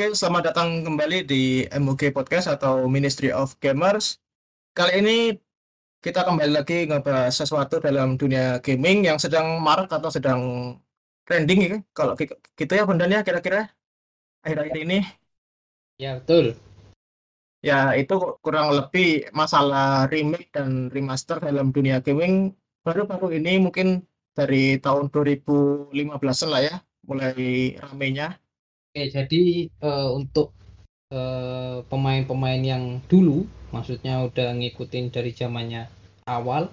Oke, selamat datang kembali di MUG Podcast atau Ministry of Gamers. Kali ini kita kembali lagi ngebahas sesuatu dalam dunia gaming yang sedang marak atau sedang trending ya. Kalau gitu ya ya kira-kira akhir-akhir ini. Ya, betul. Ya, itu kurang lebih masalah remake dan remaster dalam dunia gaming baru-baru ini mungkin dari tahun 2015 lah ya, mulai ramenya Oke, jadi uh, untuk eh, pemain-pemain yang dulu, maksudnya udah ngikutin dari zamannya awal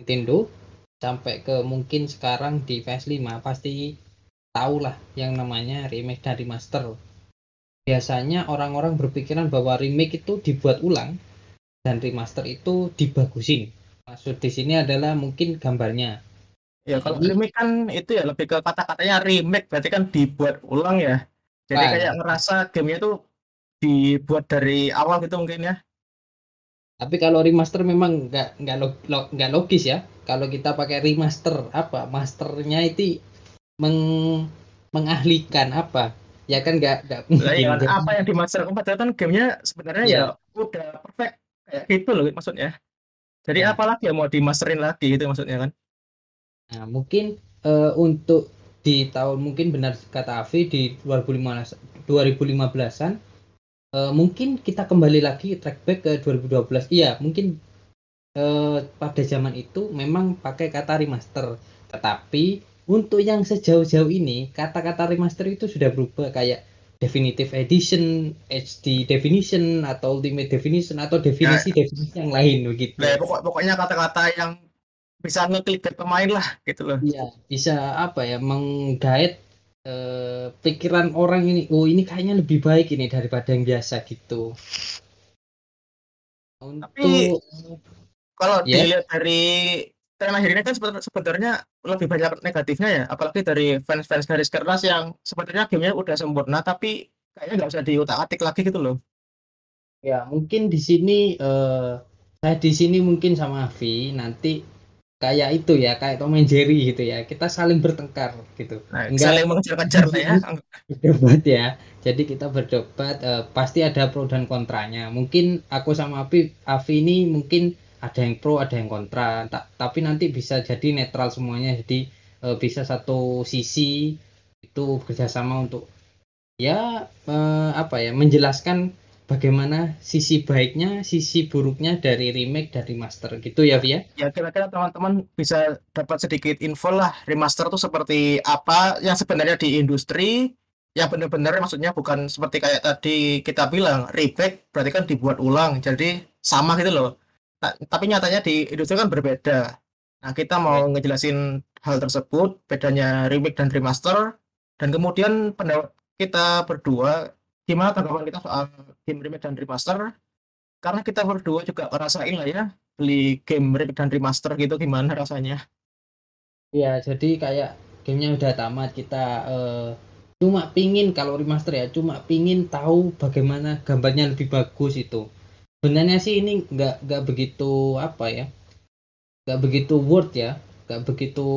Nintendo sampai ke mungkin sekarang di PS5 pasti tahu lah yang namanya remake dan remaster. Biasanya orang-orang berpikiran bahwa remake itu dibuat ulang dan remaster itu dibagusin. Maksud di sini adalah mungkin gambarnya. Ya kalau remake kan itu ya lebih ke kata-katanya remake berarti kan dibuat ulang ya. Jadi nah, kayak ngerasa gamenya tuh dibuat dari awal gitu mungkin ya. Tapi kalau remaster memang nggak nggak log, log, nggak logis ya. Kalau kita pakai remaster apa masternya itu meng, mengahlikan apa? Ya kan nggak nggak nah, apa yang dimaster padahal kan gamenya sebenarnya ya. ya udah perfect kayak gitu loh maksudnya. Jadi nah. apalagi ya mau dimasterin lagi gitu maksudnya kan? Nah mungkin uh, untuk di tahun mungkin benar kata Avi di 2015 2015-an uh, mungkin kita kembali lagi track back ke 2012 iya mungkin uh, pada zaman itu memang pakai kata remaster. Tetapi untuk yang sejauh-jauh ini kata-kata remaster itu sudah berubah kayak definitive edition, HD definition atau ultimate definition atau definisi-definisi yang lain begitu. Nah, pokok, pokoknya kata-kata yang bisa ngeklik ke pemain lah gitu loh. Iya, bisa apa ya menggait eh, pikiran orang ini. Oh, ini kayaknya lebih baik ini daripada yang biasa gitu. Untuk, Tapi kalau ya. dilihat dari tren akhir ini kan sebenarnya lebih banyak negatifnya ya, apalagi dari fans-fans garis keras yang sebenarnya gamenya udah sempurna tapi kayaknya nggak usah diutak-atik lagi gitu loh. Ya, mungkin di sini eh, saya di sini mungkin sama Avi nanti kayak itu ya kayak Tom and Jerry gitu ya. Kita saling bertengkar gitu. Nah, Enggak, saling mengejar-kejar ya. Berdebat ya. Jadi kita berdebat uh, pasti ada pro dan kontranya. Mungkin aku sama Avi Avi ini mungkin ada yang pro ada yang kontra. Ta tapi nanti bisa jadi netral semuanya. Jadi uh, bisa satu sisi itu kerjasama untuk ya uh, apa ya menjelaskan bagaimana sisi baiknya, sisi buruknya dari remake dan remaster gitu ya Via? Ya kira-kira teman-teman bisa dapat sedikit info lah remaster itu seperti apa yang sebenarnya di industri yang benar-benar maksudnya bukan seperti kayak tadi kita bilang remake berarti kan dibuat ulang jadi sama gitu loh. Nah, tapi nyatanya di industri kan berbeda. Nah kita mau ngejelasin hal tersebut bedanya remake dan remaster dan kemudian pendapat kita berdua gimana tanggapan kita soal game remake dan remaster. Karena kita berdua juga ngerasain lah ya beli game remake dan remaster gitu gimana rasanya? Ya jadi kayak gamenya udah tamat kita uh, cuma pingin kalau remaster ya cuma pingin tahu bagaimana gambarnya lebih bagus itu. Sebenarnya sih ini nggak nggak begitu apa ya nggak begitu worth ya nggak begitu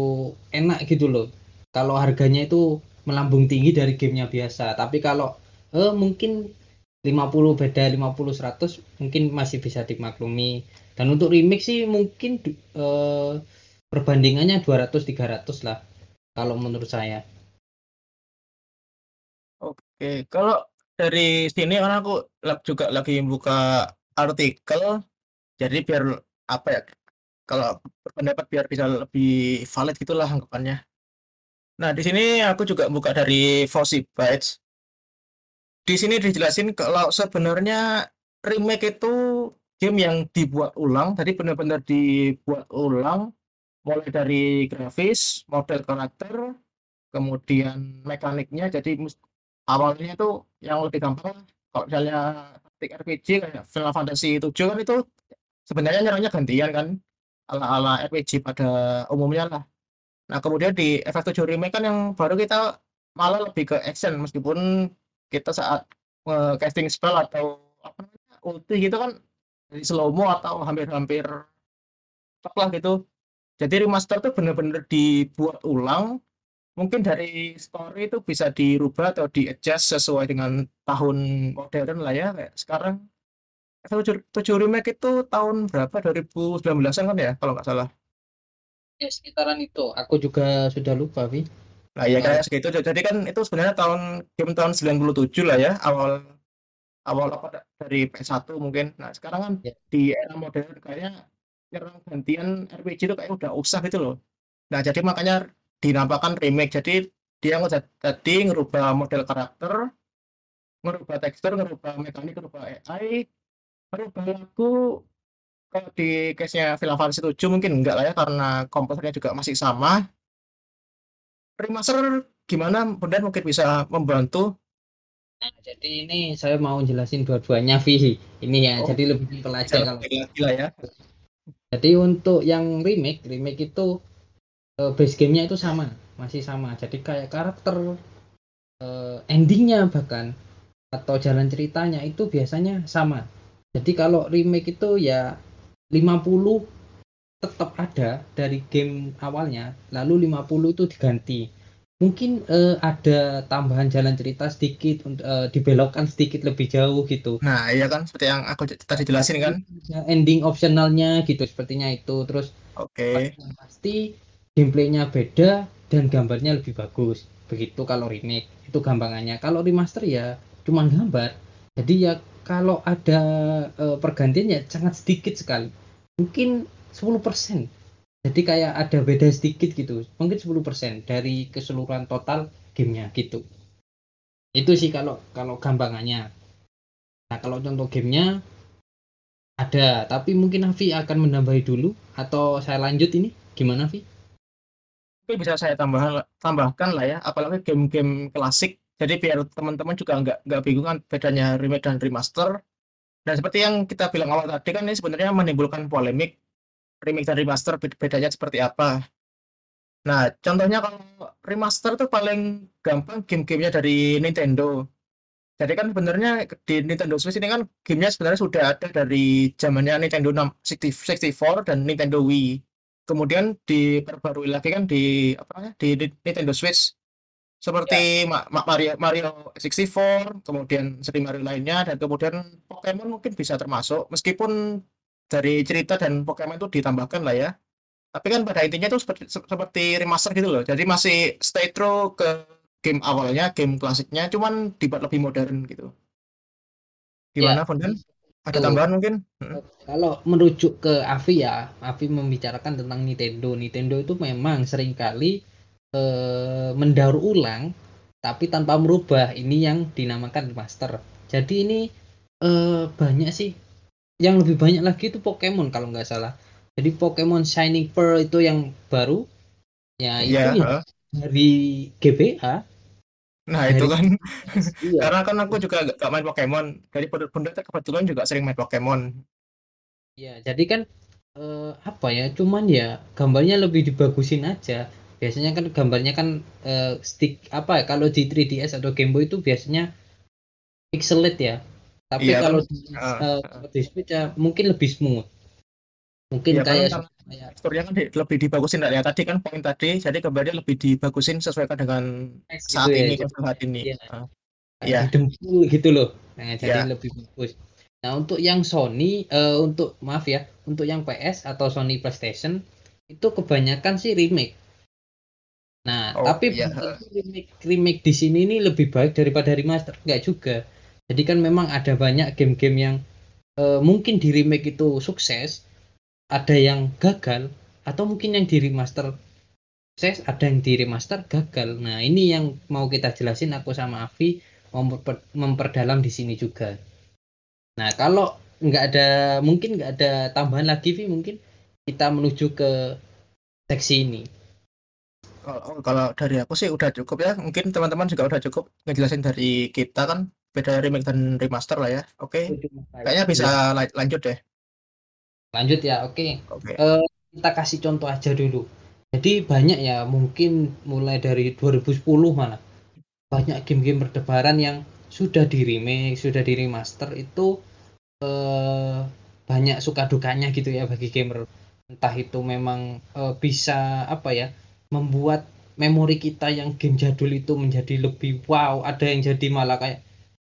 enak gitu loh. Kalau harganya itu melambung tinggi dari gamenya biasa. Tapi kalau eh, mungkin 50 beda 50 100 mungkin masih bisa dimaklumi. Dan untuk remix sih mungkin eh, perbandingannya 200 300 lah kalau menurut saya. Oke, kalau dari sini kan aku juga lagi buka artikel, jadi biar apa ya, kalau berpendapat biar bisa lebih valid gitulah anggapannya. Nah, di sini aku juga buka dari Fossy Bytes di sini dijelasin kalau sebenarnya remake itu game yang dibuat ulang, tadi benar-benar dibuat ulang mulai dari grafis, model karakter, kemudian mekaniknya. Jadi awalnya itu yang lebih gampang kalau misalnya taktik RPG kayak Final Fantasy 7 kan itu sebenarnya nyerangnya gantian kan ala-ala RPG pada umumnya lah. Nah kemudian di FF7 Remake kan yang baru kita malah lebih ke action meskipun kita saat uh, casting spell atau apa namanya ulti gitu kan dari slow mo atau hampir-hampir tak lah gitu jadi remaster tuh bener-bener dibuat ulang mungkin dari story itu bisa dirubah atau di-adjust sesuai dengan tahun modern lah ya, kayak sekarang tujuh 7 Remake itu tahun berapa? 2019-an kan ya kalau nggak salah? Ya sekitaran itu. Aku juga sudah lupa, Vi. Nah, ya kayak segitu. Jadi kan itu sebenarnya tahun game tahun 97 lah ya, awal awal apa dari PS1 mungkin. Nah, sekarang kan Ya. di era modern kayaknya era gantian RPG itu kayak udah usah gitu loh. Nah, jadi makanya dinampakkan remake. Jadi dia nge- tadi ngerubah model karakter, ngerubah tekstur, ngerubah mekanik, ngerubah AI, ngerubah lagu. Kalau di case-nya Final Fantasy 7 mungkin enggak lah ya karena komposernya juga masih sama. Remaster gimana? Bunda mungkin bisa membantu. Nah, jadi ini saya mau jelasin dua-duanya, Vi. Ini ya, Oh, jadi lebih simpel aja bisa kalau. ya. Jadi untuk yang remake, remake itu eh, base gamenya itu sama, masih sama. Jadi kayak karakter eh, endingnya bahkan atau jalan ceritanya itu biasanya sama. Jadi kalau remake itu ya 50 tetap ada dari game awalnya, lalu 50 itu diganti. Mungkin eh, ada tambahan jalan cerita sedikit untuk eh, dibelokkan sedikit lebih jauh gitu. Nah, iya kan seperti yang aku tadi jelasin kan. Ada ending opsionalnya gitu sepertinya itu. Terus Oke. yang pasti gameplaynya beda dan gambarnya lebih bagus. Begitu kalau remake itu gampangannya. Kalau remaster ya cuma gambar. Jadi ya kalau ada eh, pergantian ya sangat sedikit sekali. Mungkin 10%. Jadi kayak ada beda sedikit gitu. Mungkin 10% dari keseluruhan total gamenya gitu. Itu sih kalau kalau gampangannya. Nah, kalau contoh gamenya ada, tapi mungkin Avi akan menambahi dulu atau saya lanjut ini gimana Vi? Mungkin bisa saya tambahkan tambahkan lah ya, apalagi game-game klasik. Jadi biar teman-teman juga nggak nggak bingung kan bedanya remake dan remaster. Dan seperti yang kita bilang awal tadi kan ini sebenarnya menimbulkan polemik remake dan remaster bed- bedanya seperti apa. Nah, contohnya kalau remaster tuh paling gampang game-gamenya dari Nintendo. Jadi kan sebenarnya di Nintendo Switch ini kan gamenya sebenarnya sudah ada dari zamannya Nintendo 64 dan Nintendo Wii. Kemudian diperbarui lagi kan di apa namanya di Nintendo Switch seperti Ma- Mario Mario 64, kemudian seri Mario lainnya dan kemudian Pokemon mungkin bisa termasuk meskipun dari cerita dan Pokemon itu ditambahkan lah ya. Tapi kan pada intinya itu seperti seperti remaster gitu loh. Jadi masih stay true ke game awalnya, game klasiknya, cuman dibuat lebih modern gitu. Gimana, Fondan? Ada tambahan mungkin? Mm. Kalau merujuk ke Avi ya, Avi membicarakan tentang Nintendo. Nintendo itu memang sering kali eh, mendaur ulang tapi tanpa merubah. Ini yang dinamakan remaster. Jadi ini eh, banyak sih. Yang lebih banyak lagi itu Pokemon kalau nggak salah. Jadi Pokemon Shining Pearl itu yang baru. Ya itu Iya, ya dari GBA. Nah, itu Dari kan Iya. karena kan aku juga gak, gak main Pokemon. Jadi Bunda kebetulan juga sering main Pokemon. Ya, jadi kan eh, apa ya? Cuman ya gambarnya lebih dibagusin aja. Biasanya kan gambarnya kan eh, stick apa ya? Kalau di 3DS atau Game Boy itu biasanya pixelate ya. Tapi Iya kan? kalau di, Heeh, eh, heeh. di Switch ya mungkin lebih smooth. Mungkin Iya kan kayak teksturnya kan di- lebih dibagusin ya tadi kan poin tadi jadi gambarnya lebih dibagusin sesuaikan dengan X saat gitu ya. ini konsol saat ini. Iya. Heeh. kayak Iya. didempul gitu loh. Nah, jadi Iya. lebih bagus. Nah, untuk yang Sony eh, untuk maaf ya, untuk yang PS atau Sony PlayStation itu kebanyakan sih remake. Nah, Oh, tapi iya, remake remake di sini ini lebih baik daripada remaster. Enggak juga. Jadi kan memang ada banyak game-game yang eh, mungkin di remake itu sukses, ada yang gagal, atau mungkin yang di remaster sukses, ada yang di remaster gagal. Nah, ini yang mau kita jelasin aku sama Avi memper- memperdalam di sini juga. Nah, kalau nggak ada mungkin nggak ada tambahan lagi, Vi, mungkin kita menuju ke seksi ini. Kalau, kalau dari aku sih udah cukup ya. Mungkin teman-teman juga udah cukup ngejelasin dari kita kan beda remake dan remaster lah ya. Oke. Kayaknya bisa la- lanjut deh. Lanjut ya, oke. Oke. Eh, kita kasih contoh aja dulu. Jadi banyak ya, mungkin mulai dari 2010 mana banyak game-game berdebaran yang sudah di remake, sudah di remaster itu eh, banyak suka dukanya gitu ya bagi gamer. Entah itu memang eh, bisa apa ya, membuat memori kita yang game jadul itu menjadi lebih wow ada yang jadi malah kayak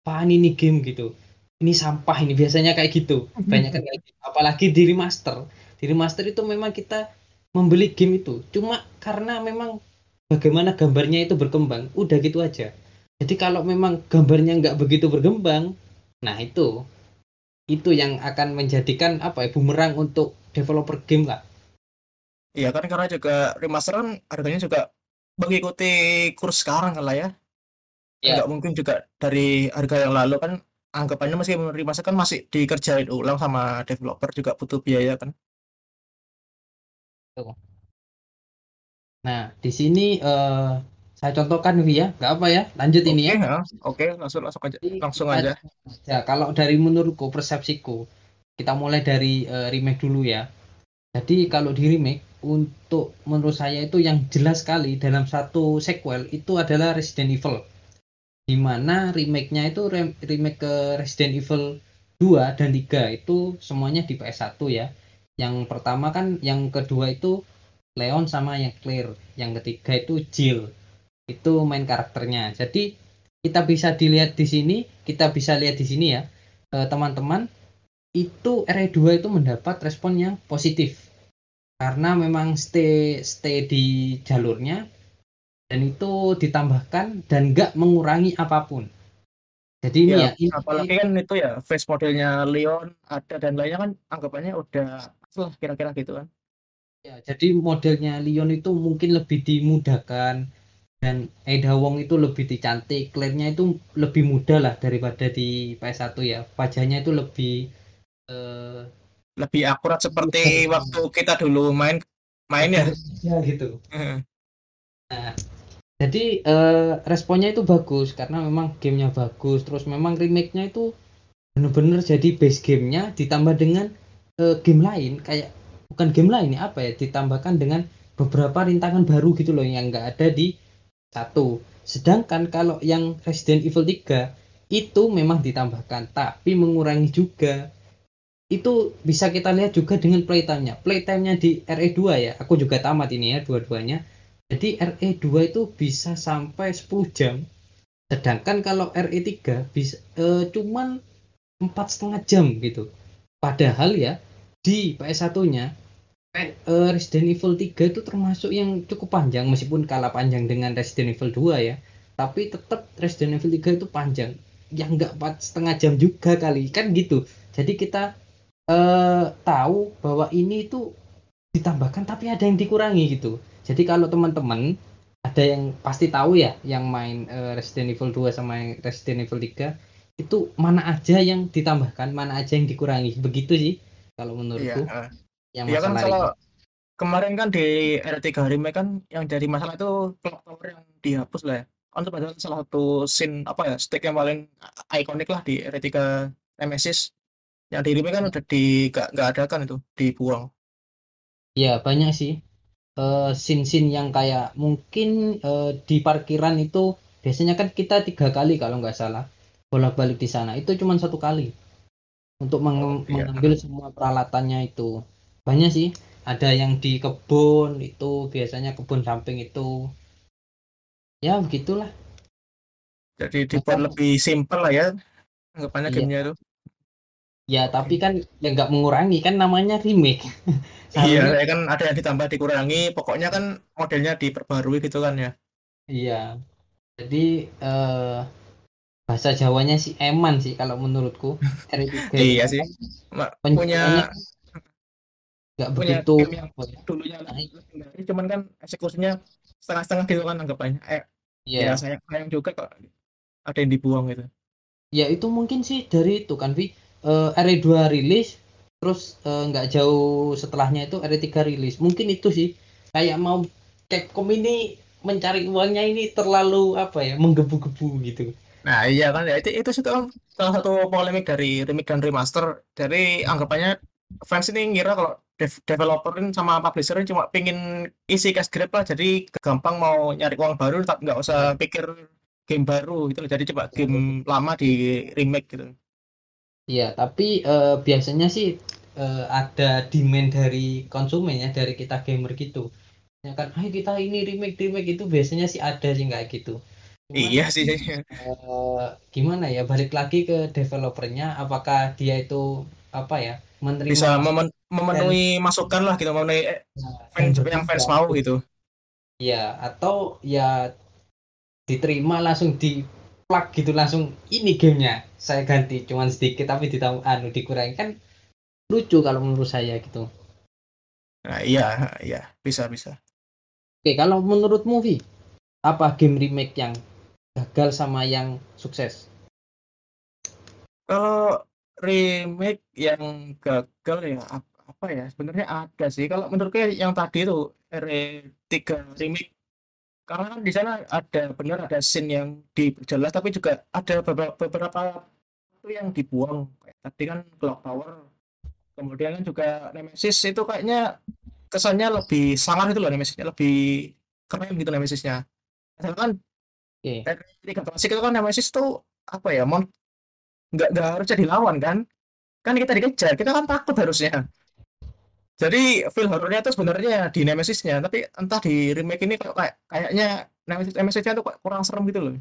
apaan ini game gitu? Ini sampah ini biasanya kayak gitu. Banyak kan kayak gitu. apalagi di remaster di remaster itu memang kita membeli game itu. Cuma karena memang bagaimana gambarnya itu berkembang udah gitu aja. Jadi kalau memang gambarnya nggak begitu berkembang nah itu itu yang akan menjadikan apa ya bumerang untuk developer game lah Iya kan karena juga remaster kan harganya juga mengikuti kurs sekarang kan lah ya. Ya. Nggak mungkin juga dari harga yang lalu kan anggapannya masih remaster kan masih dikerjain ulang sama developer juga butuh biaya kan. Nah, di sini eh, saya contohkan Vi ya, nggak apa ya, lanjut ini ya. Oke. Oke, langsung langsung aja. Jadi, Langsung aja. Ya, kalau dari menurutku persepsiku, kita mulai dari eh, remake dulu ya. Jadi kalau di remake untuk menurut saya itu yang jelas sekali dalam satu sequel itu adalah Resident Evil. Di mana remake-nya itu rem- remake ke Resident Evil 2 dan 3 itu semuanya di PS1 ya. Yang pertama kan yang kedua itu Leon sama yang Claire, yang ketiga itu Jill. Itu main karakternya. Jadi kita bisa dilihat di sini, kita bisa lihat di sini ya, eh, teman-teman, itu RE2 itu mendapat respon yang positif. Karena memang stay stay di jalurnya dan itu ditambahkan dan nggak mengurangi apa pun. Jadi ini ya, ini- apalagi kan itu ya face modelnya Leon ada dan lainnya kan anggapannya udah lah kira-kira gitu kan. Ya, jadi modelnya Leon itu mungkin lebih dimudahkan dan Ada Wong itu lebih dicantik, Claire-nya itu lebih muda lah daripada di PS1 ya. Wajahnya itu lebih eh Lebih akurat seperti waktu kita dulu main main ya. ya gitu. Nah, jadi eh, responnya itu bagus karena memang gamenya bagus. Terus memang remake-nya itu bener-bener jadi base gamenya ditambah dengan eh, game lain kayak bukan game lain ya apa ya ditambahkan dengan beberapa rintangan baru gitu loh yang nggak ada di satu. Sedangkan kalau yang Resident Evil 3 itu memang ditambahkan tapi mengurangi juga. Itu bisa kita lihat juga dengan playtime-nya. Playtime-nya di RE2 ya. Aku juga tamat ini ya dua-duanya. Jadi RE2 itu bisa sampai 10 jam. Sedangkan kalau RE3 bisa eh, cuman empat setengah jam gitu. Padahal ya di PS1-nya eh, Resident Evil 3 itu termasuk yang cukup panjang meskipun kalah panjang dengan Resident Evil 2 ya. Tapi tetap Resident Evil 3 itu panjang. Yang enggak empat setengah jam juga kali kan gitu. Jadi kita eh, tahu bahwa ini itu ditambahkan tapi ada yang dikurangi gitu. Jadi kalau teman-teman ada yang pasti tahu ya yang main eh, Resident Evil 2 sama yang Resident Evil 3 itu mana aja yang ditambahkan, mana aja yang dikurangi. Begitu sih kalau Iya, menurutku eh. yang Iya kan kalau kemarin kan di R3 remake kan yang jadi masalah itu clock tower yang dihapus lah ya. Kan itu salah satu scene apa ya stick yang paling ikonik lah di R3 Nemesis. Yang di remake kan udah di nggak nggak ada kan itu dibuang. Ya banyak sih. Eh, scene-scene yang kayak mungkin eh, di parkiran itu biasanya kan kita tiga kali kalau nggak salah bolak-balik di sana. Itu cuma satu kali untuk menge- Oh, iya. mengambil semua peralatannya itu. Banyak sih. Ada yang di kebun itu biasanya kebun samping itu. Ya begitulah. Jadi Bahkan- lebih simple lah ya anggapannya Iya. gamenya itu. ya tapi kan ya nggak mengurangi kan namanya remake Iya, Seharusnya- ya kan ada yang ditambah dikurangi, pokoknya kan modelnya diperbarui gitu kan ya. Iya. Jadi eh bahasa Jawanya sih eman sih kalau menurutku. R3 Iya sih. Punya nggak punya begitu game yang ya. dulunya Naik. legendaris, cuman kan eksekusinya setengah-setengah gitu kan anggapannya. Eh, ya Iya. sayang, juga kok ada yang dibuang gitu. Ya itu mungkin sih dari itu kan Vi Eh, RE2 rilis terus eh, nggak jauh setelahnya itu RE3 rilis. Mungkin itu sih kayak mau Capcom ini mencari uangnya ini terlalu apa ya menggebu-gebu gitu. Nah iya kan ya itu itu kan salah satu polemik dari remake dan remaster. Dari anggapannya fans ini ngira kalau dev- developerin sama publisherin cuma pingin isi cash grab lah, jadi gampang mau nyari uang baru tapi nggak usah pikir game baru gitu. Jadi coba game lama di remake gitu. Iya, tapi eh, biasanya sih eh, ada demand dari konsumen ya, dari kita gamer gitu. ya kan ayo kita ini remake remake itu biasanya sih ada sih nggak gitu. Cuman, iya sih. uh, gimana ya balik lagi ke developernya apakah dia itu apa ya menerima bisa memen memenuhi dan, masukan lah gitu memenuhi nah, fans yang fans mau gitu. Ya atau ya diterima langsung di plug gitu langsung ini gamenya saya ganti cuman sedikit tapi ditambah anu dikurangi kan lucu kalau menurut saya gitu. Nah iya iya bisa bisa. Oke kalau menurut movie apa game remake yang gagal sama yang sukses? Kalau remake yang gagal ya apa ya sebenarnya ada sih. Kalau menurutku yang tadi itu R3 remake karena kan di sana ada benar ada scene yang diperjelas tapi juga ada beberapa beberapa itu yang dibuang. Kayak tadi kan clock tower. Kemudian kan juga Nemesis itu kayaknya kesannya lebih sangar itu loh Nemesisnya. Lebih keren gitu Nemesisnya. Kan okay. tiga klasik itu kan Nemesis tuh apa ya mon nggak nggak harus jadi lawan kan? Kan kita dikejar kita kan takut harusnya jadi feel horornya itu sebenarnya di Nemesisnya, tapi entah di remake ini kok kayak kayaknya Nemesis Nemesisnya tuh kurang serem gitu loh.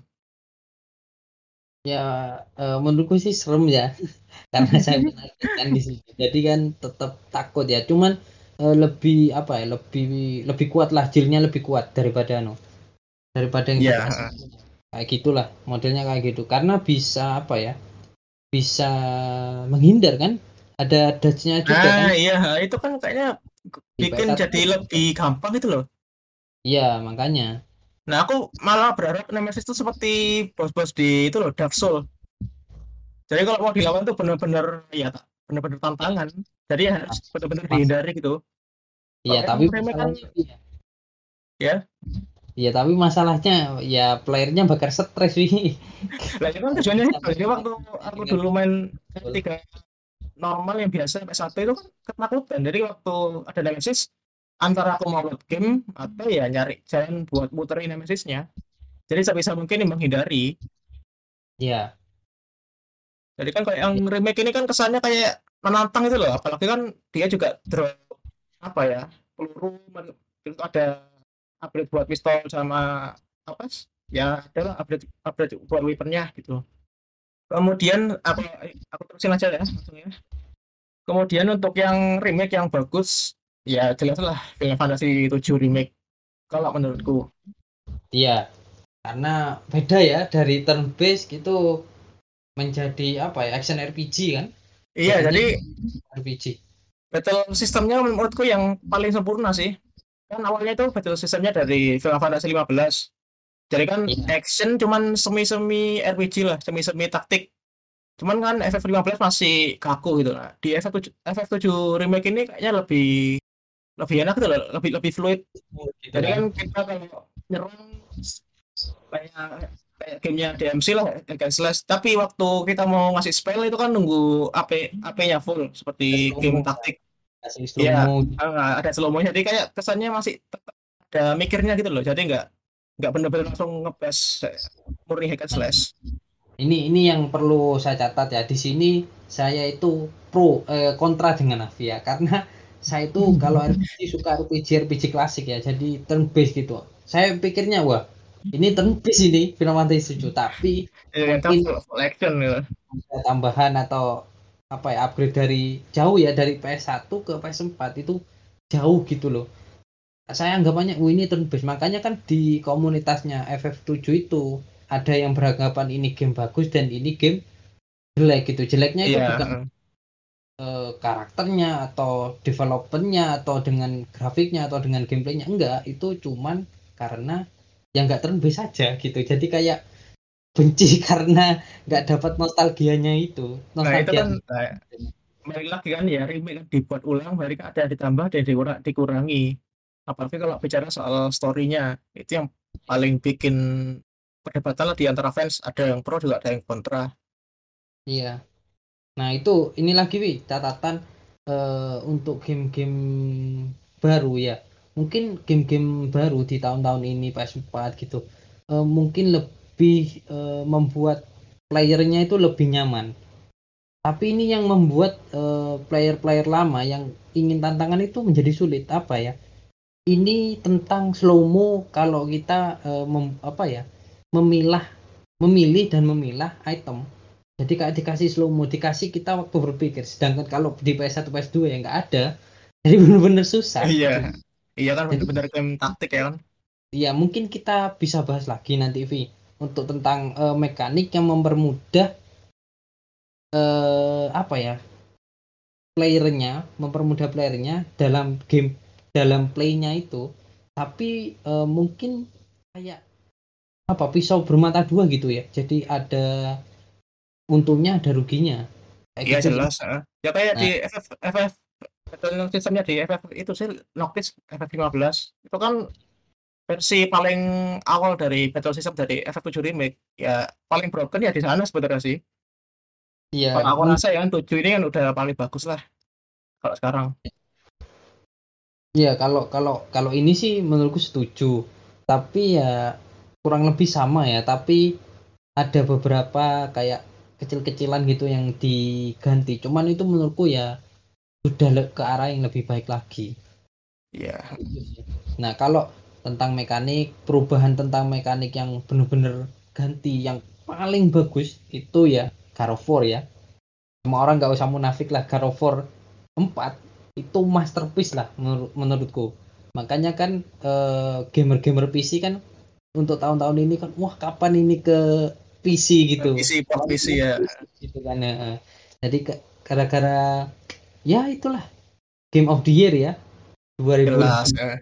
Ya, uh, menurutku sih serem ya, karena saya kan di sini. Jadi kan tetap takut ya. Cuman uh, lebih apa ya? Lebih lebih kuat lah, jilnya lebih kuat daripada no, daripada yang yeah. kayak gitulah modelnya kayak gitu. Karena bisa apa ya? Bisa menghindar kan ada dodge-nya juga nah, kan. iya, itu kan kayaknya bikin jadi lebih gampang itu loh. Iya, makanya. Nah, aku malah berharap Nemesis itu seperti bos-bos di itu loh, Dark Soul. Jadi kalau mau dilawan tuh benar-benar ya benar-benar tantangan. Jadi ya harus benar-benar dihindari gitu. Iya, tapi kan ya. Iya, tapi masalahnya ya playernya bakal stres sih. Lah itu kan tujuannya itu. waktu aku dulu main ketika normal yang biasa PS1 itu kan ketakutan jadi waktu ada Nemesis antara aku mau load game atau ya nyari jalan buat muterin Nemesisnya jadi sebisa mungkin menghindari. Iya. Jadi kan kayak yang remake ini kan kesannya kayak menantang itu loh apalagi kan dia juga drop apa ya peluru itu ada upgrade buat pistol sama apa ya adalah upgrade upgrade buat weaponnya gitu Kemudian aku aku terusin aja ya langsung ya. Kemudian untuk yang remake yang bagus ya jelas lah Final Fantasy 7 remake kalau menurutku. Iya. Karena beda ya dari turn based gitu menjadi apa ya action RPG kan? Iya, jadi RPG. Battle sistemnya menurutku yang paling sempurna sih. Kan awalnya itu battle sistemnya dari Final Fantasy 15 jadi kan yeah. action cuman semi-semi RPG lah, semi-semi taktik. Cuman kan FF15 masih kaku gitu lah. Di FF7 FF7 remake ini kayaknya lebih lebih enak gitu loh, lebih lebih fluid. Gitu Jadi kan. kan kita kalau nyerang kayak kayak gamenya DMC lah, kayak slash. Tapi waktu kita mau ngasih spell itu kan nunggu AP AP-nya full seperti game taktik. Iya, ada slow mo. Jadi kayak kesannya masih ada mikirnya gitu loh. Jadi enggak nggak benar-benar langsung ngebes murni hack and slash. Ini ini yang perlu saya catat ya. Di sini saya itu pro eh, kontra dengan Avia karena saya itu kalau RPG suka RPG RPG klasik ya. Jadi turn based gitu. Saya pikirnya wah ini turn based ini Final Fantasy 7 tapi yeah, mungkin action ya. tambahan atau apa ya upgrade dari jauh ya dari PS1 ke PS4 itu jauh gitu loh saya anggapannya oh ini turn based. Makanya kan di komunitasnya FF7 itu ada yang beranggapan ini game bagus dan ini game jelek gitu. Jeleknya itu yeah. bukan uh, karakternya atau developernya atau dengan grafiknya atau dengan gameplaynya. Enggak itu cuman karena yang enggak turn based saja gitu. Jadi kayak benci karena nggak dapat nostalgianya itu. Nostalgia nah itu kan nah, lagi kan ya remake kan dibuat ulang balik ada ditambah dan dikurangi apalagi kalau bicara soal story-nya itu yang paling bikin perdebatan lah di antara fans. Ada yang pro juga ada yang kontra. Iya. Nah itu ini lagi wi catatan uh, untuk game-game baru ya. Mungkin game-game baru di tahun-tahun ini PS4 gitu uh, mungkin lebih uh, membuat playernya itu lebih nyaman. Tapi ini yang membuat player-player uh, lama yang ingin tantangan itu menjadi sulit. Apa ya ini tentang slow-mo kalau kita uh, mem, apa ya memilah memilih dan memilah item. Jadi kayak dikasih slow-mo dikasih kita waktu berpikir. Sedangkan kalau di PS1 PS2 ya nggak ada. Jadi benar-benar susah. Iya. Iya kan benar-benar game taktik ya kan? Iya mungkin kita bisa bahas lagi nanti Vi untuk tentang uh, mekanik yang mempermudah uh, apa ya playernya mempermudah playernya dalam game dalam playnya itu tapi uh, mungkin kayak apa pisau bermata dua gitu ya jadi ada untungnya ada ruginya iya gitu. jelas uh. ya kayak nah. di FF FF sistemnya di FF itu sih Noctis FF 15 itu kan versi paling awal dari battle system dari FF7 remake ya paling broken ya di sana sebenarnya sih iya aku rasa ya kan 7 ini kan udah paling bagus lah kalau sekarang Iya, kalau kalau kalau ini sih menurutku setuju. Tapi ya kurang lebih sama ya, tapi ada beberapa kayak kecil-kecilan gitu yang diganti. Cuman itu menurutku ya sudah ke arah yang lebih baik lagi. Iya. Nah, kalau tentang mekanik, perubahan tentang mekanik yang benar-benar ganti yang paling bagus itu ya 4 ya. Semua orang nggak usah munafik lah 4 4 itu masterpiece lah menur menurutku. Makanya kan uh, gamer-gamer PC kan untuk tahun-tahun ini kan wah kapan ini ke PC gitu. PC port PC ya. Gitu kan ya. jadi gara-gara ya itulah. Game of the year ya. 2000 Jelas, eh.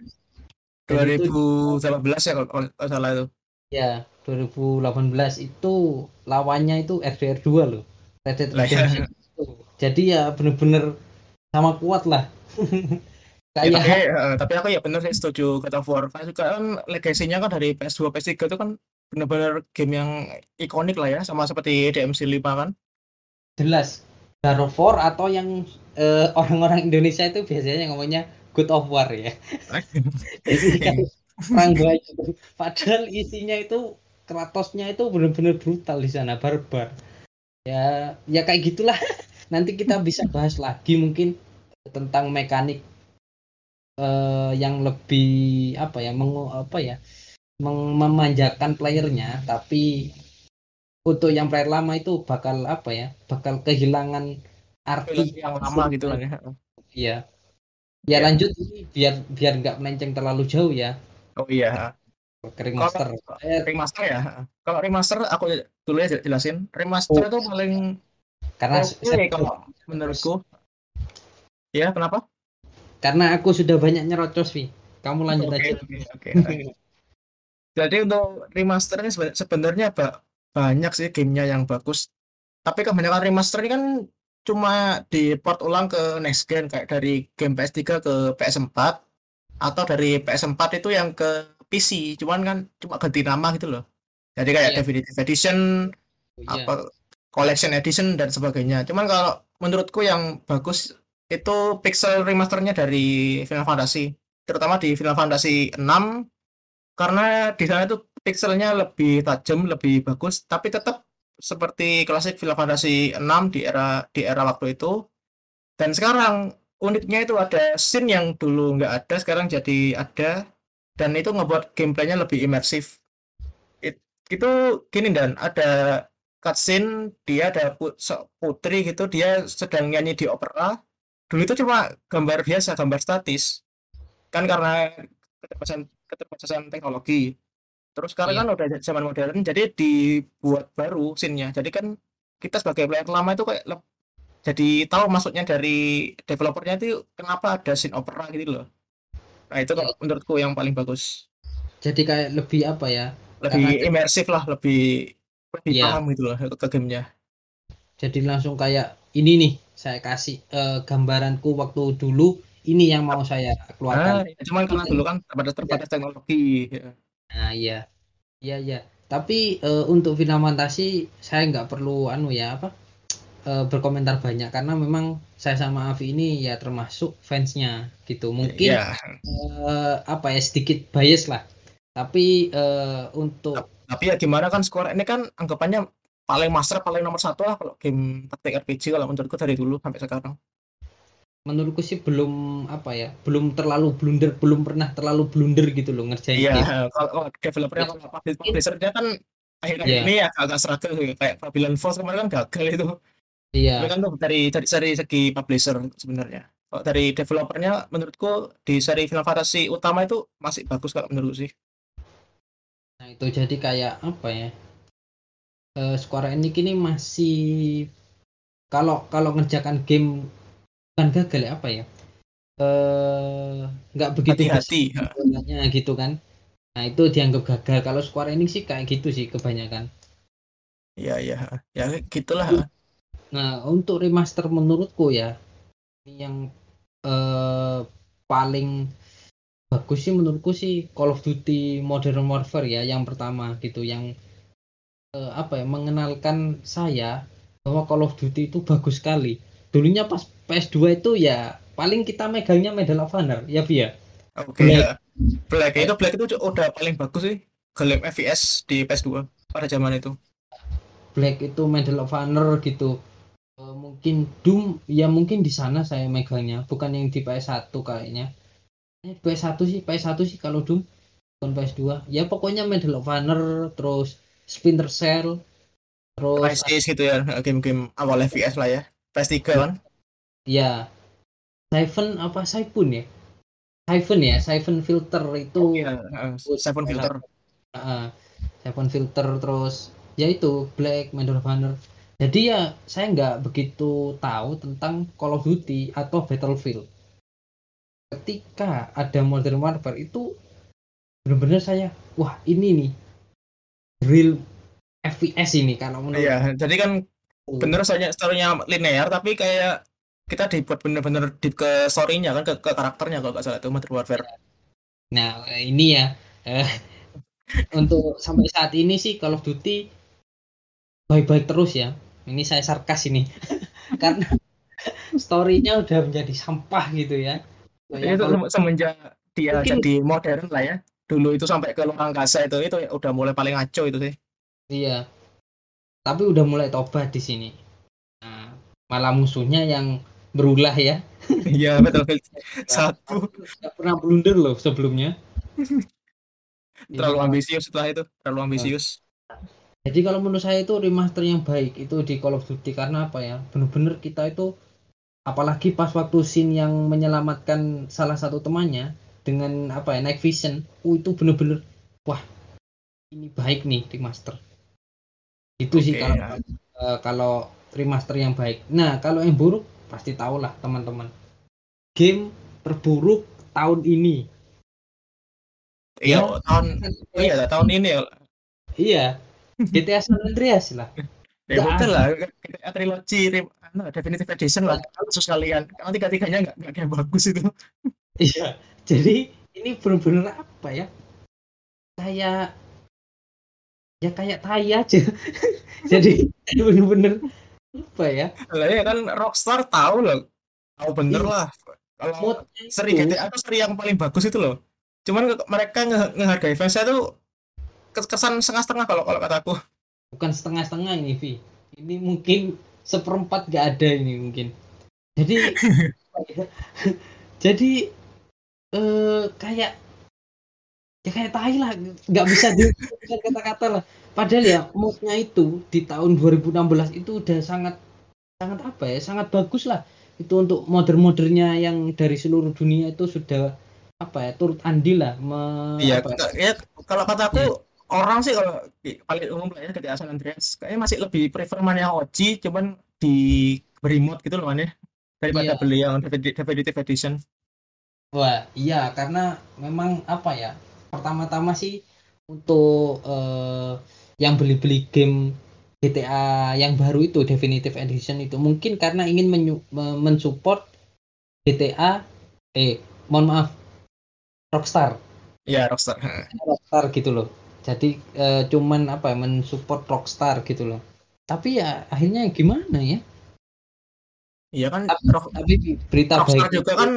2018 ya kalau salah itu. Ya 2018 itu lawannya itu RDR 2 loh. Red Dead ya. Redemption jadi ya bener-bener sama kuat lah. Kayak ya, tapi, uh, tapi aku ya bener sih setuju. Kata of War juga kan legasinya kan dari PS2 PS3 itu kan benar-benar game yang ikonik lah ya sama seperti DMC 5 kan. Jelas. God of War atau yang uh, orang-orang Indonesia itu biasanya ngomongnya Good of War ya. Kan perang padahal isinya itu Kratosnya itu benar-benar brutal di sana barbar. Ya ya kayak gitulah nanti kita bisa bahas lagi mungkin tentang mekanik uh, yang lebih apa ya meng, apa ya memanjakan playernya. Tapi untuk yang player lama itu bakal apa ya bakal kehilangan arti yang lama gitu lah ya. Iya. Ya, ya lanjut biar biar nggak melenceng terlalu jauh ya. Oh iya. Remaster eh, remaster ya. Kalau remaster aku dulu ya jelasin. Remaster oh. itu paling karena okay, saya, kalau menurutku ya kenapa? Karena aku sudah banyak nyerocos, Vi. Kamu lanjut okay, aja. Oke, okay, okay. Jadi untuk remaster ini sebenarnya banyak sih gamenya yang bagus. Tapi kebanyakan remaster ini kan cuma di port ulang ke next gen kayak dari game PS3 ke PS4 atau dari PS4 itu yang ke PC. Cuman kan cuma ganti nama gitu loh. Jadi kayak yeah. Definitive Edition, oh, yeah. apa collection edition dan sebagainya. Cuman kalau menurutku yang bagus itu pixel remasternya dari Final Fantasy, terutama di Final Fantasy 6 karena di sana itu pixelnya lebih tajam, lebih bagus, tapi tetap seperti klasik Final Fantasy 6 di era di era waktu itu. Dan sekarang uniknya itu ada scene yang dulu nggak ada, sekarang jadi ada dan itu ngebuat gameplaynya lebih imersif. It, itu gini dan ada cutscene dia ada putri gitu dia sedang nyanyi di opera. Dulu itu cuma gambar biasa gambar statis. Kan karena keterbatasan keterbatasan teknologi. Terus sekarang iya. kan udah zaman modern jadi dibuat baru scene-nya. Jadi kan kita sebagai player lama itu kayak jadi tahu maksudnya dari developernya itu kenapa ada scene opera gitu loh. Nah itu kalau iya. menurutku yang paling bagus. Jadi kayak lebih apa ya? Lebih imersif lah lebih lebih yeah. paham gitu loh ke gamenya jadi langsung kayak ini nih saya kasih uh, gambaranku waktu dulu ini yang mau saya keluarkan. Ah, cuman karena dulu kan terbatas terbatas ya. teknologi. Ya. Nah iya, iya iya. Tapi uh, untuk Final Fantasy saya nggak perlu anu ya apa uh, berkomentar banyak karena memang saya sama Avi ini ya termasuk fansnya gitu. Mungkin yeah. uh, apa ya sedikit bias lah. Tapi uh, untuk tapi ya gimana kan skor ini kan anggapannya paling master paling nomor satu lah kalau game taktik RPG kalau menurutku dari dulu sampai sekarang menurutku sih belum apa ya belum terlalu blunder belum pernah terlalu blunder gitu loh ngerjain Iya, game kalau kalau developer-nya Ya, kalau publi mungkin publisher-nya kan akhir-akhir Iya. ini ya agak struggle kayak Babylon Falls kemarin kan gagal itu. Iya kan tuh dari dari dari segi publisher sebenarnya. Kalau dari developer-nya menurutku di seri Final Fantasy utama itu masih bagus kalau menurutku sih. Itu jadi kayak apa ya? Eh, Square Enix ini masih kalau kalau ngerjakan game bukan gagal ya apa ya? Eh nggak begitu bisa Hati-hati, heeh. polanya gitu kan. Nah itu dianggap gagal. Kalau Square Enix sih kayak gitu sih kebanyakan. Iya iya, heeh. Ya gitulah, nah untuk remaster menurutku ya ini yang eh, paling bagus sih menurutku sih Call of Duty Modern Warfare ya yang pertama gitu yang eh, apa ya mengenalkan saya bahwa Call of Duty itu bagus sekali dulunya pas PS2 itu ya paling kita megangnya Medal of Honor ya Bi ya Oke, Black. heeh. Black itu Black itu udah paling bagus sih game FPS di PS2 pada zaman itu. Black itu Medal of Honor gitu Eh, mungkin Doom ya mungkin di sana saya megangnya bukan yang di PS1 kayaknya PS1 sih PS1 sih kalau Doom. Bukan PS2 ya pokoknya Medal of Honor terus Splinter Cell terus Crysis gitu ya, game-game awal FPS lah ya. PS3 kan. ya Siphon apa? Siphon ya? Siphon ya? Siphon Filter itu Iya, heeh, Seven Filter. Heeh. Seven Filter terus ya itu Black Medal of Honor. Jadi ya saya nggak begitu tahu tentang Call of Duty atau Battlefield ketika ada Modern Warfare itu benar-benar saya wah ini nih real FPS ini kalau menurut Iya, jadi kan aku. bener soalnya story-nya linear tapi kayak kita dibuat bener-bener deep ke story-nya kan ke, ke karakternya kalau nggak salah itu Modern Warfare. Nah, ini ya eh, untuk sampai saat ini sih Call of Duty baik-baik terus ya. Ini saya sarkas ini karena story-nya udah menjadi sampah gitu ya. Ya, itu Kalau- sem- semenjak dia Mungkin- jadi modern lah ya. Dulu itu sampai ke luar angkasa itu itu ya udah mulai paling ngaco itu sih. iya. Tapi udah mulai tobat di sini. Nah, malah musuhnya yang berulah ya. Iya, Battlefield satu Nggak pernah blunder loh sebelumnya. terlalu ambisius setelah itu, terlalu ambisius. Jadi kalau menurut saya itu remaster yang baik itu di Call of Duty karena apa ya? Bener-bener kita itu apalagi pas waktu scene yang menyelamatkan salah satu temannya dengan apa ya night vision, uh, itu bener-bener wah ini baik nih remaster. Itu sih Oke, kalau ya. eh, kalau remaster yang baik. Nah kalau yang buruk pasti tahu lah teman-teman. Game terburuk tahun ini. Iya, Ya. tahun iya tahun ini ya. Iya. GTA San Andreas lah. Ya udah lah, GTA Anu, Definitive Edition lah, khusus kalian. Karena tiga-tiganya nggak nggak kayak bagus itu. Iya, jadi ini bener-bener apa ya? Kayak ya kayak tai aja. jadi bener-bener apa ya? Lah ya kan Rockstar tahu loh, tahu bener Iya. lah. Kalau seri GTA itu seri yang paling bagus itu loh. Cuman mereka nge- ngehargai fansnya tuh kes- kesan setengah-setengah kalau kalau kataku. bukan setengah-setengah ini, Vi. Ini mungkin seperempat gak ada ini mungkin. Jadi jadi eh kayak ya kayak tai lah, nggak bisa diungkapkan kata-kata lah. Padahal ya moodnya itu di tahun 2016 itu udah sangat sangat apa ya, sangat bagus lah. Itu untuk modern-modernnya yang dari seluruh dunia itu sudah apa ya, turut andil lah. me- Iya, ya, ya kalau kataku orang sih kalau di- paling umum lah ya GTA San Andreas kayaknya masih lebih prefer main yang OG cuman di mod gitu loh man ya daripada Iya. beli yang Definitive Edition. Wah, iya karena memang apa ya? Pertama-tama sih untuk eh, yang beli-beli game GTA yang baru itu Definitive Edition itu mungkin karena ingin mensupport GTA eh mohon maaf Rockstar Iya, Rockstar. Rockstar gitu loh. Jadi eh, cuman apa ya mensupport Rockstar gitu loh. Tapi ya akhirnya gimana ya? Iya kan Tapi, Rock- tapi berita Rockstar baik juga kan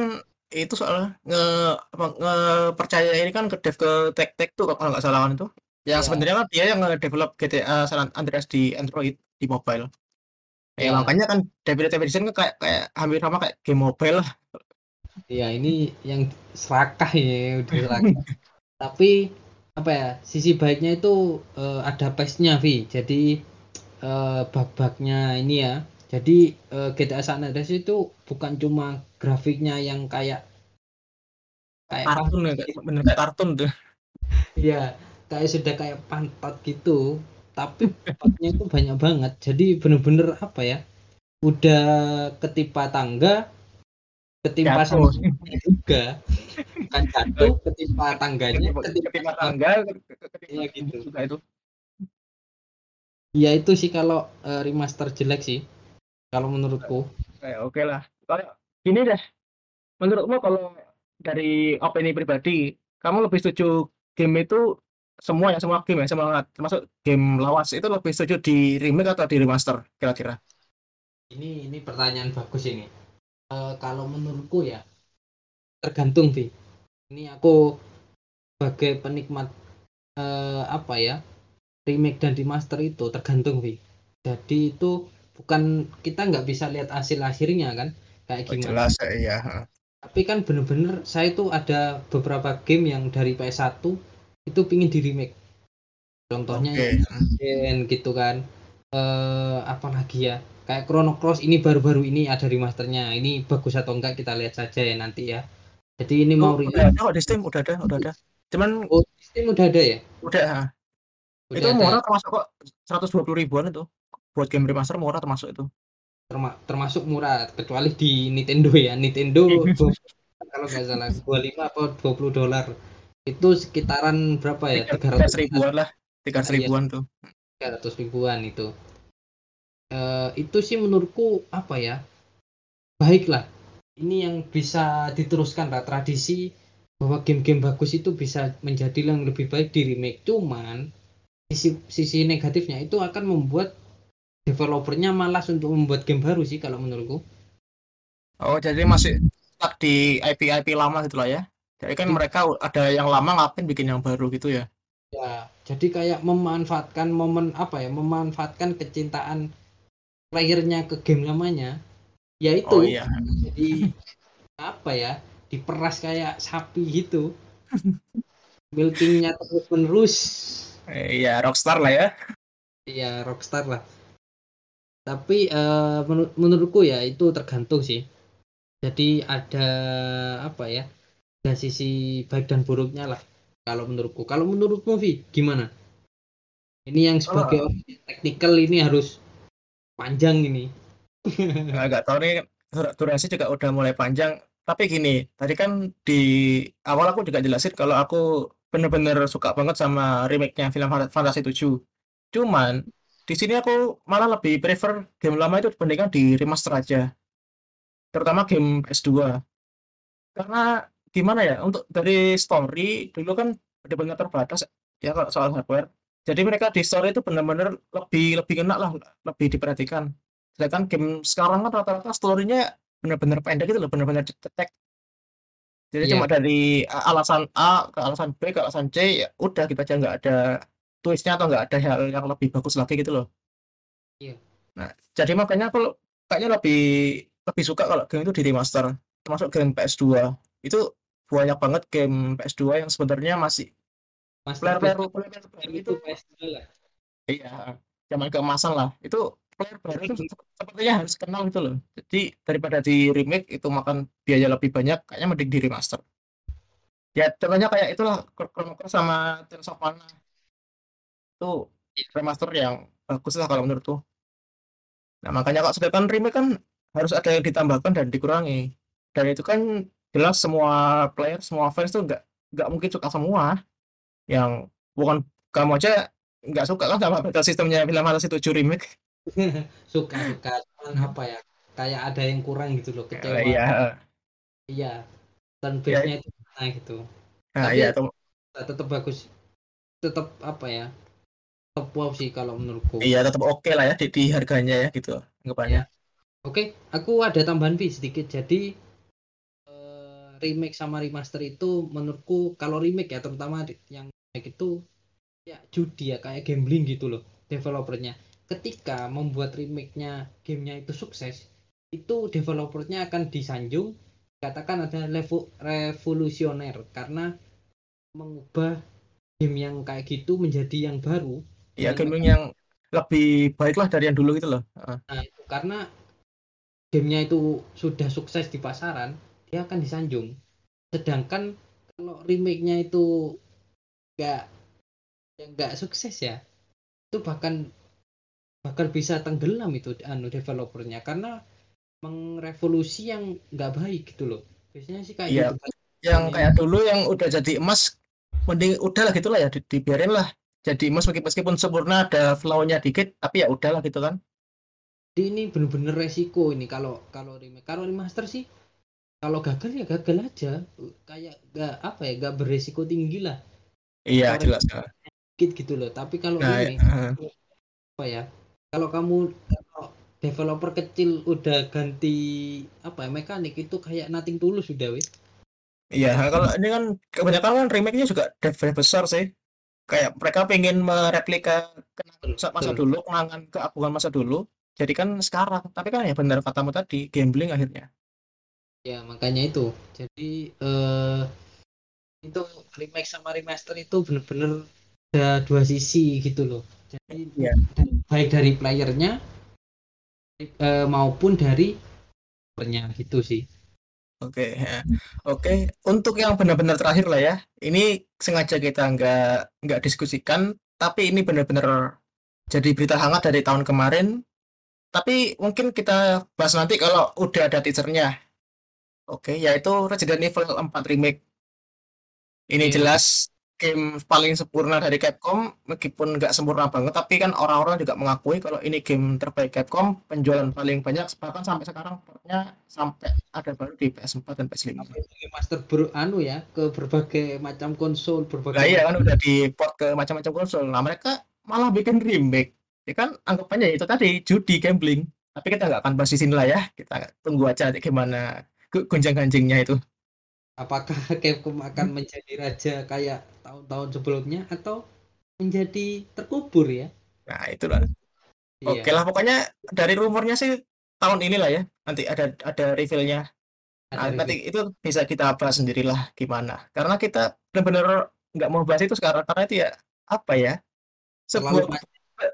itu soalnya nge, apa, nge percaya ini kan ke dev ke Tech Tech tuh kalau nggak salah kan itu. Yang Iya. sebenarnya kan dia yang nge-develop GTA San Andreas di Android di mobile. Ya, Ya. makanya kan Definitive Edition kan kayak kayak hampir sama kayak game mobile lah. Ya ini yang serakah ya udah serakah. Tapi apa ya sisi baiknya itu eh, ada pace-nya Vi. Jadi eh, bug-bugnya ini ya. Jadi eh, GTA San Andreas itu bukan cuma grafiknya yang kayak kayak Kartun ya, kayak, bener kayak kartun tuh. Iya, kayak sudah kayak pantat gitu. Tapi bugnya itu banyak banget. Jadi bener-bener apa ya? Udah ketimpa tangga, ketimpa sama juga. Bukan jatuh, ketimpa tangganya, ketimpa Ketimpa tangga, Iya, gitu. itu. Ya itu sih kalau eh, remaster jelek sih. Kalau menurutku. Kayak oke lah. Kalau gini deh, menurutmu kalau dari opini pribadi, kamu lebih setuju game itu semua ya semua game ya semua termasuk game lawas itu lebih setuju di remake atau di remaster kira-kira? Ini ini pertanyaan bagus ini. Eh, kalau menurutku ya tergantung Vi. Ini aku sebagai penikmat eh, apa ya remake dan remaster itu tergantung Vi. Jadi itu bukan kita nggak bisa lihat hasil akhirnya kan kayak Oh, gimana. jelas ya. Tapi kan bener-bener saya itu ada beberapa game yang dari PS1 itu pingin di remake. Contohnya Oke. yang gitu kan. Eh apalagi ya kayak Chrono Cross ini baru-baru ini ada remasternya. Ini bagus atau enggak kita lihat saja ya nanti ya. Jadi ini mau Oh, remake. udah ada kok di Steam, udah ada, udah ada. Cuman Oh, Steam udah ada ya? udah Udah itu ada. murah termasuk kok 120 ribuan itu. Buat game remaster murah termasuk itu. Terma- termasuk murah kecuali di Nintendo ya. Nintendo kalau nggak salah 25 atau 20 dolar. Itu sekitaran berapa ya? 300 300 ribuan lah, 300 Iya. ribuan tuh. 300 ribuan itu. Eh, itu sih menurutku apa ya? Baiklah. Ini yang bisa diteruskan lah tradisi bahwa game-game bagus itu bisa menjadi yang lebih baik di remake. Cuman sisi sisi negatifnya itu akan membuat developernya malas untuk membuat game baru sih kalau menurutku. Oh, jadi masih stuck di IP-IP lama gitu lah ya. Jadi kan mereka ada yang lama ngapain bikin yang baru gitu ya. Ya, jadi kayak memanfaatkan momen apa ya? Memanfaatkan kecintaan playernya ke game lamanya. Yaitu Oh iya. jadi apa ya diperas kayak sapi gitu. Milkingnya terus menerus. Eh, Iya, Rockstar lah ya. ya rockstar lah. Tapi eh, menur- menurutku ya itu tergantung sih. Jadi ada apa ya ada sisi baik dan buruknya lah kalau menurutku. Kalau menurutmu Vi gimana? Ini yang sebagai orang teknikal ini harus panjang ini Agak tahu nih dur- durasi juga udah mulai panjang. Tapi gini, tadi kan di awal aku juga jelasin kalau aku bener-bener suka banget sama remake-nya film Fant- Fantasi 7. Cuman di sini aku malah lebih prefer game lama itu dibandingkan di remaster aja. Terutama game PS2. Karena gimana ya, untuk dari story dulu kan benar-benar terbatas ya kalau soal hardware. Jadi mereka di story itu benar-benar lebih lebih kena lah, lebih diperhatikan. Sedangkan game sekarang kan rata-rata story-nya benar-benar pendek gitu loh, benar-benar cetek. Jadi Iya. cuma dari a- alasan A ke alasan B ke alasan C ya udah gitu aja nggak ada twistnya atau nggak ada hal yang lebih bagus lagi gitu loh. Iya. Nah, jadi makanya aku kayaknya lebih lebih suka kalau game itu di remaster, termasuk game PS2. Itu banyak banget game PS2 yang sebenarnya masih player baru itu itu PS2 lah iya zaman keemasan lah. Itu player baru itu sep- sepertinya harus kenal gitu loh. Jadi daripada di remake itu makan biaya lebih banyak, kayaknya mending di remaster. Ya contohnya kayak itulah Chrono sama Tales of Mana. Itu remaster yang bagus lah kalau menurutku. Nah makanya kalau sedangkan remake kan harus ada yang ditambahkan dan dikurangi. Dan itu kan jelas semua player, semua fans tuh nggak nggak mungkin suka semua. Yang bukan kamu aja nggak suka kan sama sistemnya Final Fantasy 7 remake. suka suka cuman apa ya kayak ada yang kurang gitu loh kecewa Iya. iya turn base-nya itu mana gitu Nah, Tapi- iya tuh. tetap bagus tetap apa ya tetap wow sih kalau menurutku Iya tetap oke lah ya di, di harganya ya gitu anggapannya. Oke, aku ada tambahan Vi sedikit. Jadi eh, remake sama remaster itu menurutku kalau remake ya terutama yang remake itu ya judi ya kayak gambling gitu loh developernya. Ketika membuat remake-nya gamenya itu sukses itu developernya akan disanjung katakan ada level revolusioner karena mengubah game yang kayak gitu menjadi yang baru ya game yang lebih baik lah dari yang dulu gitu loh. Nah, itu karena gamenya itu sudah sukses di pasaran, dia akan disanjung. Sedangkan kalau remake-nya itu nggak yang nggak sukses ya, itu bahkan bahkan bisa tenggelam itu anu developernya karena mengrevolusi yang nggak baik gitu loh. Biasanya sih kayak Iya, gitu. yang kayak dulu yang udah jadi emas mending udahlah gitulah ya di- dibiarin lah jadi emas meski- meskipun sempurna ada flow-nya dikit tapi ya udahlah gitu kan Jadi ini bener-bener resiko ini kalau kalau remake. Kalau remaster sih kalau gagal ya gagal aja. Kayak nggak apa ya nggak beresiko tinggi lah. iya jelas ya. dikit gitu loh. Tapi kalau nah remake eh, apa ya kalau kamu kalau developer kecil udah ganti apa ya mekanik itu kayak nothing tulus sudah wis. Iya kalau ini kan kebanyakan kan remake-nya juga dev besar sih. Kayak mereka pengen mereplika kenangan masa masa Betul. dulu kenangan keagungan masa dulu. Jadi kan sekarang tapi kan ya benar katamu tadi gambling akhirnya. Ya makanya itu. Jadi eh itu remake sama remaster itu bener-bener ada dua sisi gitu loh jadi Iya. baik dari playernya eh, maupun dari developernya gitu sih Oke, ya. Oke. Untuk yang benar-benar terakhir lah ya. Ini sengaja kita nggak nggak diskusikan, tapi ini benar-benar jadi berita hangat dari tahun kemarin. Tapi mungkin kita bahas nanti kalau udah ada teasernya. Oke, yaitu Resident Evil 4 Remake. Ini Oke. jelas game paling sempurna dari Capcom, meskipun nggak sempurna banget, tapi kan orang-orang juga mengakui kalau ini game terbaik Capcom, penjualan paling banyak, bahkan sampai sekarang portnya sampai ada baru di PS4 dan PS5. sampai remaster ber anu ya ke berbagai macam konsol berbagai Lah iya kan udah di port ke macam-macam konsol. Nah mereka malah bikin remake. Ya kan anggapannya itu tadi judi gambling. Tapi kita nggak akan bahas di sini lah ya. Kita tunggu aja gimana gonjang-ganjingnya itu. Apakah Capcom akan menjadi raja kayak tahun-tahun sebelumnya atau menjadi terkubur ya? Nah itulah. Iya. Oke lah pokoknya dari rumornya sih tahun inilah ya. Nanti ada ada reveal-nya. Nah, review. nanti itu bisa kita bahas sendirilah gimana. Karena kita benar-benar nggak mau bahas itu sekarang karena itu ya apa ya? Sebuah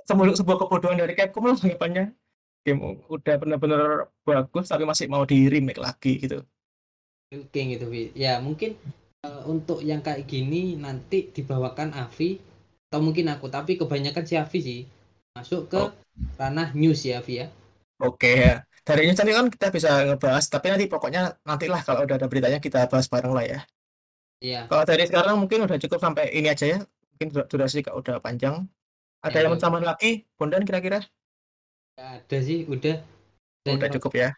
sebuah, sebuah kebodohan dari Capcom lah anggapannya. Game udah benar-benar bagus tapi masih mau di remake lagi gitu. Oke gitu, Wi. Ya mungkin eh, untuk yang kayak gini nanti dibawakan Avi atau mungkin aku, tapi kebanyakan si Avi sih masuk ke Oh. ranah news ya, Avi ya. Oke ya. Dari ini nanti kan kita bisa ngebahas, tapi nanti pokoknya nantilah kalau udah ada beritanya kita bahas bareng lah ya. Iya. Kalau dari sekarang mungkin udah cukup sampai ini aja ya. Mungkin dur- durasi juga udah panjang. Ada Ya, yang tambahan lagi, Bondan kira-kira? Ada sih, udah. Dan Udah cukup ya.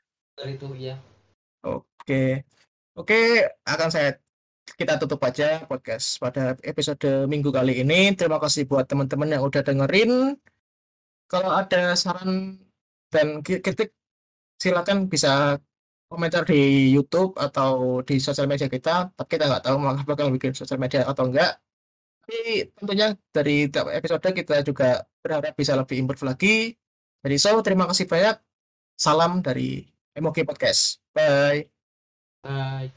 itu ya. Oke. Oke, akan saya kita tutup aja podcast pada episode minggu kali ini. Terima kasih buat teman-teman yang udah dengerin. Kalau ada saran dan kritik, silakan bisa komentar di YouTube atau di sosial media kita. Tapi kita nggak tahu malah bakal bikin sosial media atau enggak. Tapi tentunya dari episode kita juga berharap bisa lebih improve lagi. Jadi so, terima kasih banyak. Salam dari Emoki Podcast. Bye. Bye.